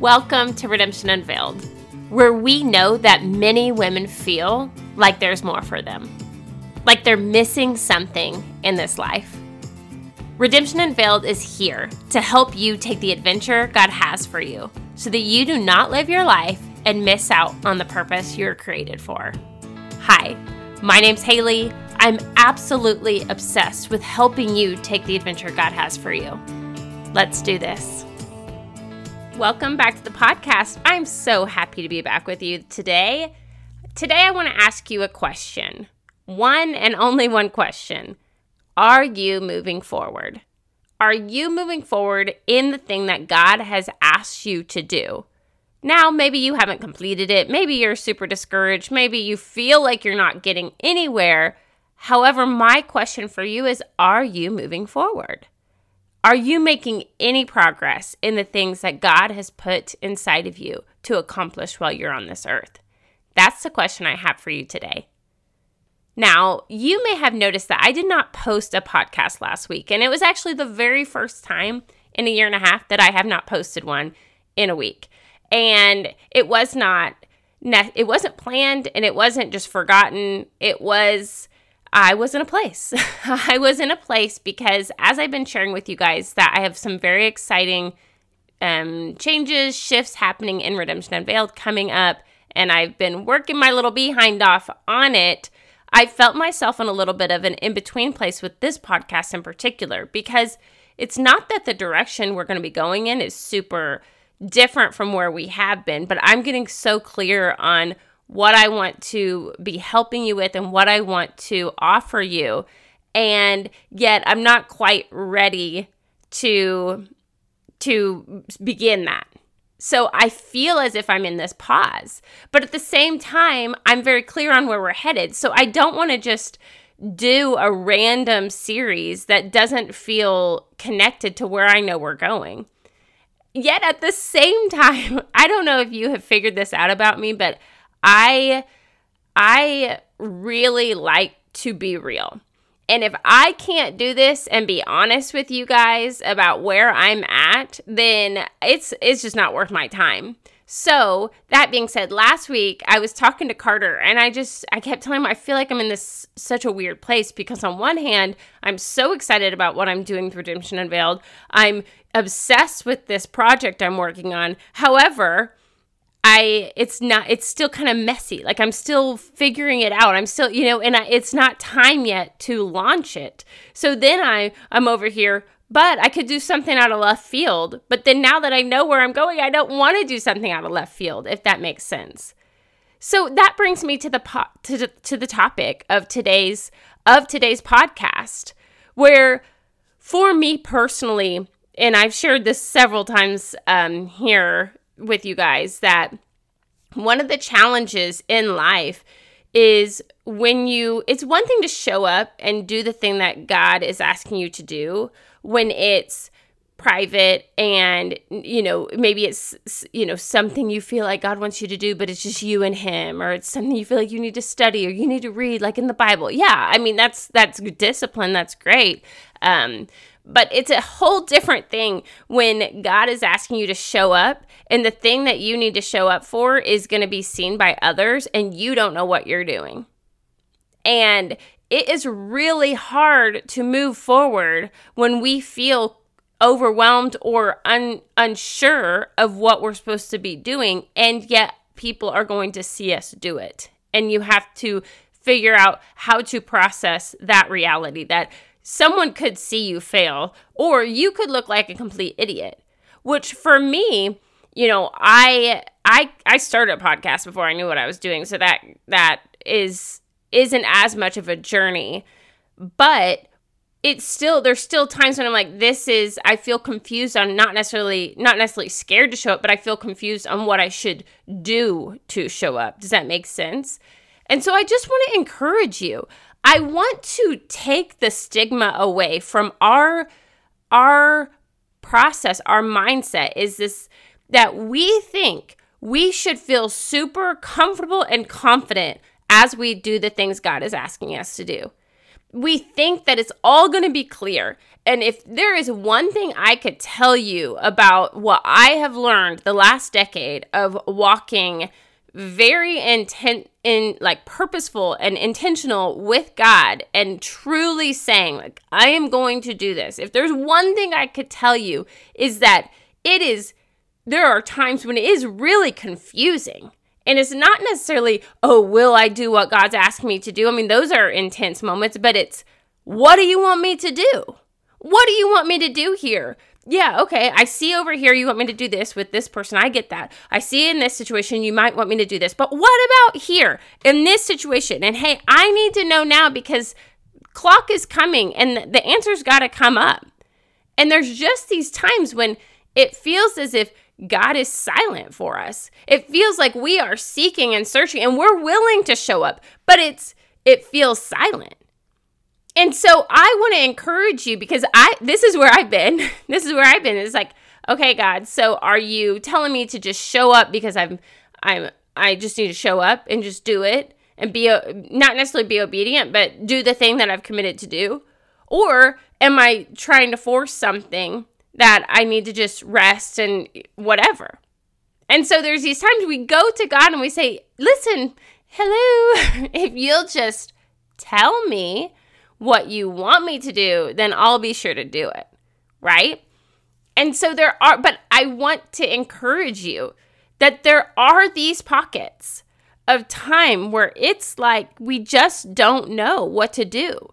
Welcome to Redemption Unveiled, where we know that many women feel like there's more for them, like they're missing something in this life. Redemption Unveiled is here to help you take the adventure God has for you so that you do not live your life and miss out on the purpose you're created for. Hi, my name's Haley. I'm absolutely obsessed with helping you take the adventure God has for you. Let's do this. Welcome back to the podcast. I'm so happy to be back with you today. Today, I want to ask you a question one and only one question Are you moving forward? Are you moving forward in the thing that God has asked you to do? Now, maybe you haven't completed it. Maybe you're super discouraged. Maybe you feel like you're not getting anywhere. However, my question for you is Are you moving forward? Are you making any progress in the things that God has put inside of you to accomplish while you're on this earth? That's the question I have for you today. Now, you may have noticed that I did not post a podcast last week, and it was actually the very first time in a year and a half that I have not posted one in a week. And it was not it wasn't planned and it wasn't just forgotten. It was I was in a place. I was in a place because, as I've been sharing with you guys, that I have some very exciting um, changes, shifts happening in Redemption Unveiled coming up, and I've been working my little behind off on it. I felt myself in a little bit of an in between place with this podcast in particular because it's not that the direction we're going to be going in is super different from where we have been, but I'm getting so clear on what I want to be helping you with and what I want to offer you. And yet I'm not quite ready to to begin that. So I feel as if I'm in this pause. But at the same time, I'm very clear on where we're headed. So I don't want to just do a random series that doesn't feel connected to where I know we're going. Yet at the same time, I don't know if you have figured this out about me, but I I really like to be real. And if I can't do this and be honest with you guys about where I'm at, then it's it's just not worth my time. So, that being said, last week I was talking to Carter and I just I kept telling him I feel like I'm in this such a weird place because on one hand, I'm so excited about what I'm doing with Redemption Unveiled. I'm obsessed with this project I'm working on. However, I it's not it's still kind of messy. Like I'm still figuring it out. I'm still, you know, and I, it's not time yet to launch it. So then I I'm over here, but I could do something out of left field. But then now that I know where I'm going, I don't want to do something out of left field if that makes sense. So that brings me to the po- to the, to the topic of today's of today's podcast where for me personally and I've shared this several times um, here with you guys that one of the challenges in life is when you it's one thing to show up and do the thing that God is asking you to do when it's private and you know maybe it's you know something you feel like God wants you to do but it's just you and him or it's something you feel like you need to study or you need to read like in the Bible. Yeah, I mean that's that's discipline, that's great. Um but it's a whole different thing when God is asking you to show up and the thing that you need to show up for is going to be seen by others and you don't know what you're doing. And it is really hard to move forward when we feel overwhelmed or un- unsure of what we're supposed to be doing and yet people are going to see us do it. And you have to figure out how to process that reality that someone could see you fail or you could look like a complete idiot which for me you know i i i started a podcast before i knew what i was doing so that that is isn't as much of a journey but it's still there's still times when i'm like this is i feel confused on not necessarily not necessarily scared to show up but i feel confused on what i should do to show up. Does that make sense? And so i just want to encourage you. I want to take the stigma away from our our process, our mindset is this that we think we should feel super comfortable and confident as we do the things God is asking us to do. We think that it's all going to be clear. And if there is one thing I could tell you about what I have learned the last decade of walking very intent in like purposeful and intentional with God and truly saying like I am going to do this. If there's one thing I could tell you is that it is there are times when it is really confusing. And it's not necessarily, oh, will I do what God's asking me to do? I mean, those are intense moments, but it's, what do you want me to do? What do you want me to do here? Yeah, okay. I see over here you want me to do this with this person. I get that. I see in this situation you might want me to do this. But what about here in this situation? And hey, I need to know now because clock is coming and the answer's got to come up. And there's just these times when it feels as if God is silent for us. It feels like we are seeking and searching and we're willing to show up, but it's it feels silent. And so I want to encourage you because I this is where I've been. This is where I've been. It's like, okay, God, so are you telling me to just show up because I'm I'm I just need to show up and just do it and be not necessarily be obedient, but do the thing that I've committed to do? Or am I trying to force something that I need to just rest and whatever. And so there's these times we go to God and we say, Listen, hello, if you'll just tell me what you want me to do, then I'll be sure to do it. Right? And so there are, but I want to encourage you that there are these pockets of time where it's like we just don't know what to do.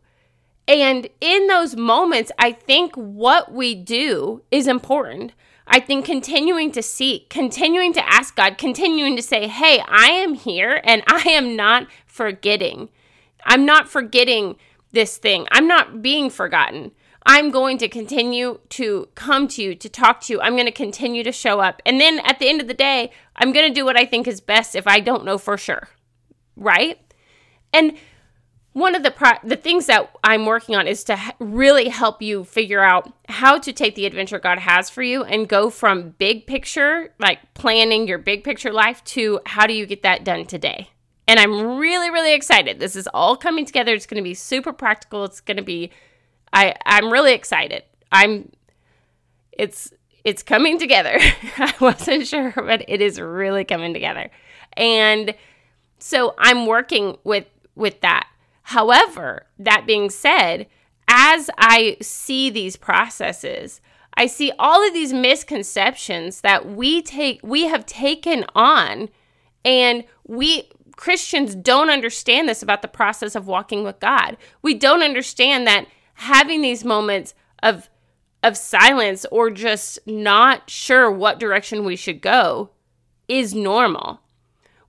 And in those moments, I think what we do is important. I think continuing to seek, continuing to ask God, continuing to say, Hey, I am here and I am not forgetting. I'm not forgetting this thing. I'm not being forgotten. I'm going to continue to come to you, to talk to you. I'm going to continue to show up. And then at the end of the day, I'm going to do what I think is best if I don't know for sure. Right? And one of the pro- the things that I'm working on is to really help you figure out how to take the adventure God has for you and go from big picture, like planning your big picture life, to how do you get that done today. And I'm really, really excited. This is all coming together. It's going to be super practical. It's going to be, I, I'm really excited. I'm, it's, it's coming together. I wasn't sure, but it is really coming together. And so I'm working with, with that However, that being said, as I see these processes, I see all of these misconceptions that we take we have taken on and we Christians don't understand this about the process of walking with God. We don't understand that having these moments of of silence or just not sure what direction we should go is normal.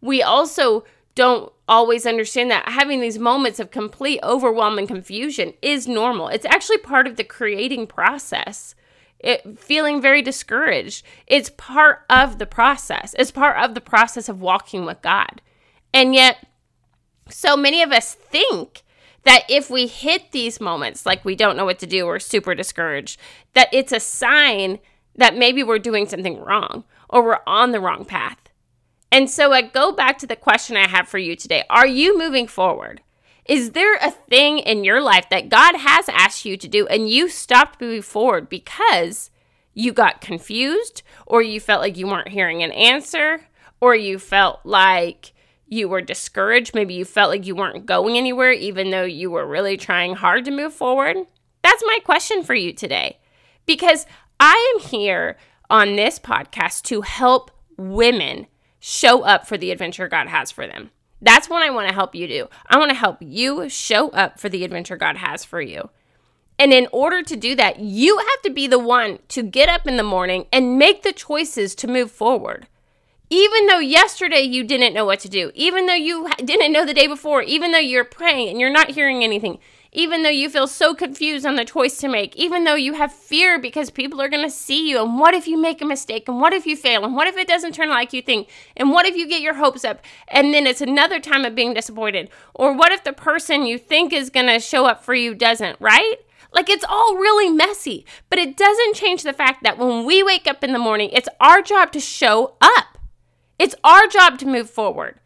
We also don't always understand that having these moments of complete overwhelm and confusion is normal. It's actually part of the creating process. It, feeling very discouraged. It's part of the process. It's part of the process of walking with God. And yet, so many of us think that if we hit these moments like we don't know what to do, we're super discouraged, that it's a sign that maybe we're doing something wrong or we're on the wrong path. And so I go back to the question I have for you today Are you moving forward? Is there a thing in your life that God has asked you to do and you stopped moving forward because you got confused or you felt like you weren't hearing an answer or you felt like you were discouraged? Maybe you felt like you weren't going anywhere even though you were really trying hard to move forward? That's my question for you today because I am here on this podcast to help women show up for the adventure God has for them. That's what I want to help you do. I want to help you show up for the adventure God has for you. And in order to do that, you have to be the one to get up in the morning and make the choices to move forward. Even though yesterday you didn't know what to do, even though you didn't know the day before, even though you're praying and you're not hearing anything, even though you feel so confused on the choice to make, even though you have fear because people are going to see you. And what if you make a mistake? And what if you fail? And what if it doesn't turn like you think? And what if you get your hopes up and then it's another time of being disappointed? Or what if the person you think is going to show up for you doesn't, right? Like it's all really messy, but it doesn't change the fact that when we wake up in the morning, it's our job to show up. It's our job to move forward.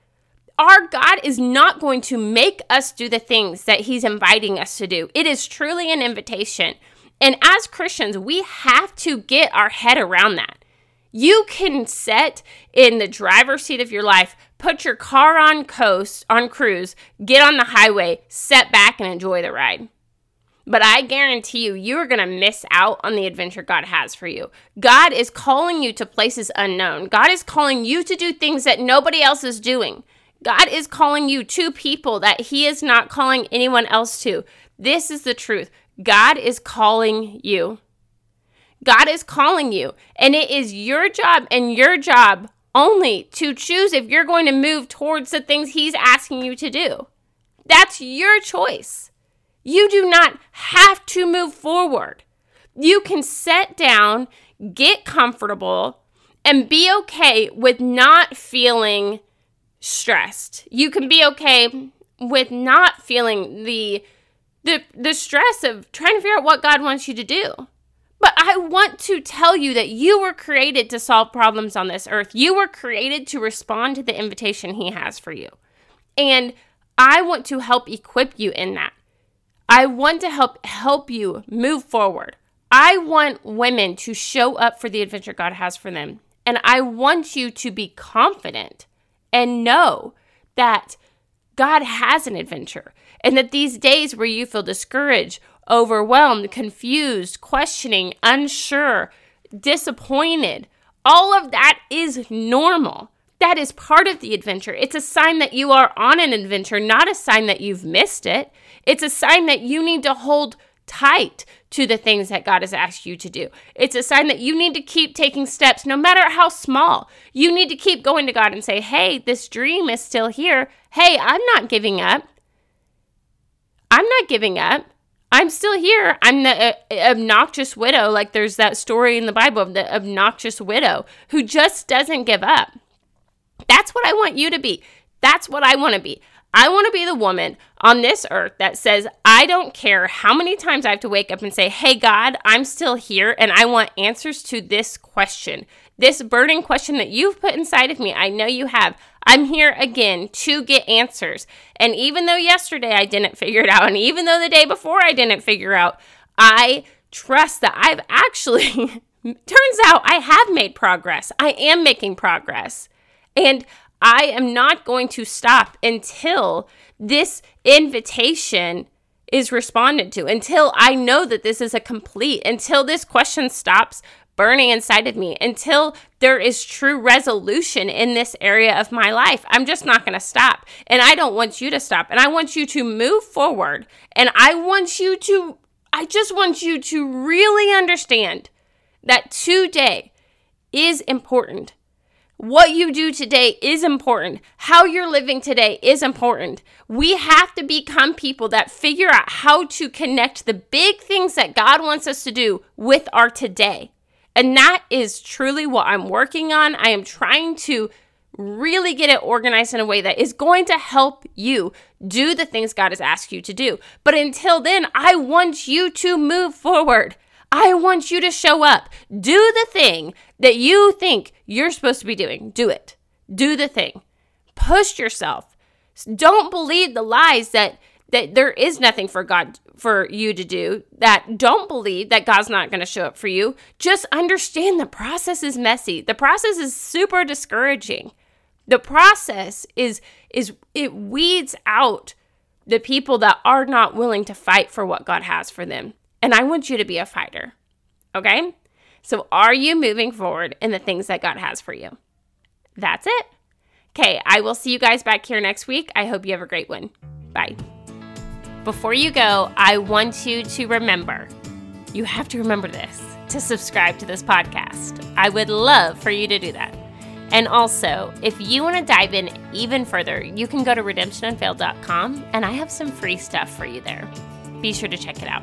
Our God is not going to make us do the things that He's inviting us to do. It is truly an invitation. And as Christians, we have to get our head around that. You can sit in the driver's seat of your life, put your car on coast, on cruise, get on the highway, set back and enjoy the ride. But I guarantee you, you are going to miss out on the adventure God has for you. God is calling you to places unknown. God is calling you to do things that nobody else is doing. God is calling you to people that He is not calling anyone else to. This is the truth. God is calling you. God is calling you. And it is your job and your job only to choose if you're going to move towards the things He's asking you to do. That's your choice. You do not have to move forward. You can sit down, get comfortable, and be okay with not feeling stressed. You can be okay with not feeling the the the stress of trying to figure out what God wants you to do. But I want to tell you that you were created to solve problems on this earth. You were created to respond to the invitation he has for you. And I want to help equip you in that. I want to help help you move forward. I want women to show up for the adventure God has for them. And I want you to be confident and know that God has an adventure. And that these days where you feel discouraged, overwhelmed, confused, questioning, unsure, disappointed, all of that is normal. That is part of the adventure. It's a sign that you are on an adventure, not a sign that you've missed it. It's a sign that you need to hold tight to the things that God has asked you to do. It's a sign that you need to keep taking steps, no matter how small. You need to keep going to God and say, hey, this dream is still here. Hey, I'm not giving up. I'm not giving up. I'm still here. I'm the uh, obnoxious widow. Like there's that story in the Bible of the obnoxious widow who just doesn't give up. That's what I want you to be. That's what I want to be. I want to be the woman on this earth that says, I don't care how many times I have to wake up and say, Hey, God, I'm still here and I want answers to this question. This burning question that you've put inside of me, I know you have. I'm here again to get answers. And even though yesterday I didn't figure it out, and even though the day before I didn't figure out, I trust that I've actually, turns out I have made progress. I am making progress. And I am not going to stop until this invitation is responded to, until I know that this is a complete, until this question stops burning inside of me, until there is true resolution in this area of my life. I'm just not going to stop. And I don't want you to stop. And I want you to move forward. And I want you to, I just want you to really understand that today is important what you do today is important. How you're living today is important. We have to become people that figure out how to connect the big things that God wants us to do with our today. And that is truly what I'm working on. I am trying to really get it organized in a way that is going to help you do the things God has asked you to do. But until then, I want you to move forward. I want you to show up. Do the thing that you think you're supposed to be doing. Do it. Do the thing. Push yourself. Don't believe the lies that that there is nothing for God for you to do. That don't believe that God's not going to show up for you. Just understand the process is messy. The process is super discouraging. The process is is it weeds out the people that are not willing to fight for what God has for them. And I want you to be a fighter. Okay? So, are you moving forward in the things that God has for you? That's it. Okay, I will see you guys back here next week. I hope you have a great one. Bye. Before you go, I want you to remember you have to remember this to subscribe to this podcast. I would love for you to do that. And also, if you want to dive in even further, you can go to redemptionunveiled.com and I have some free stuff for you there. Be sure to check it out.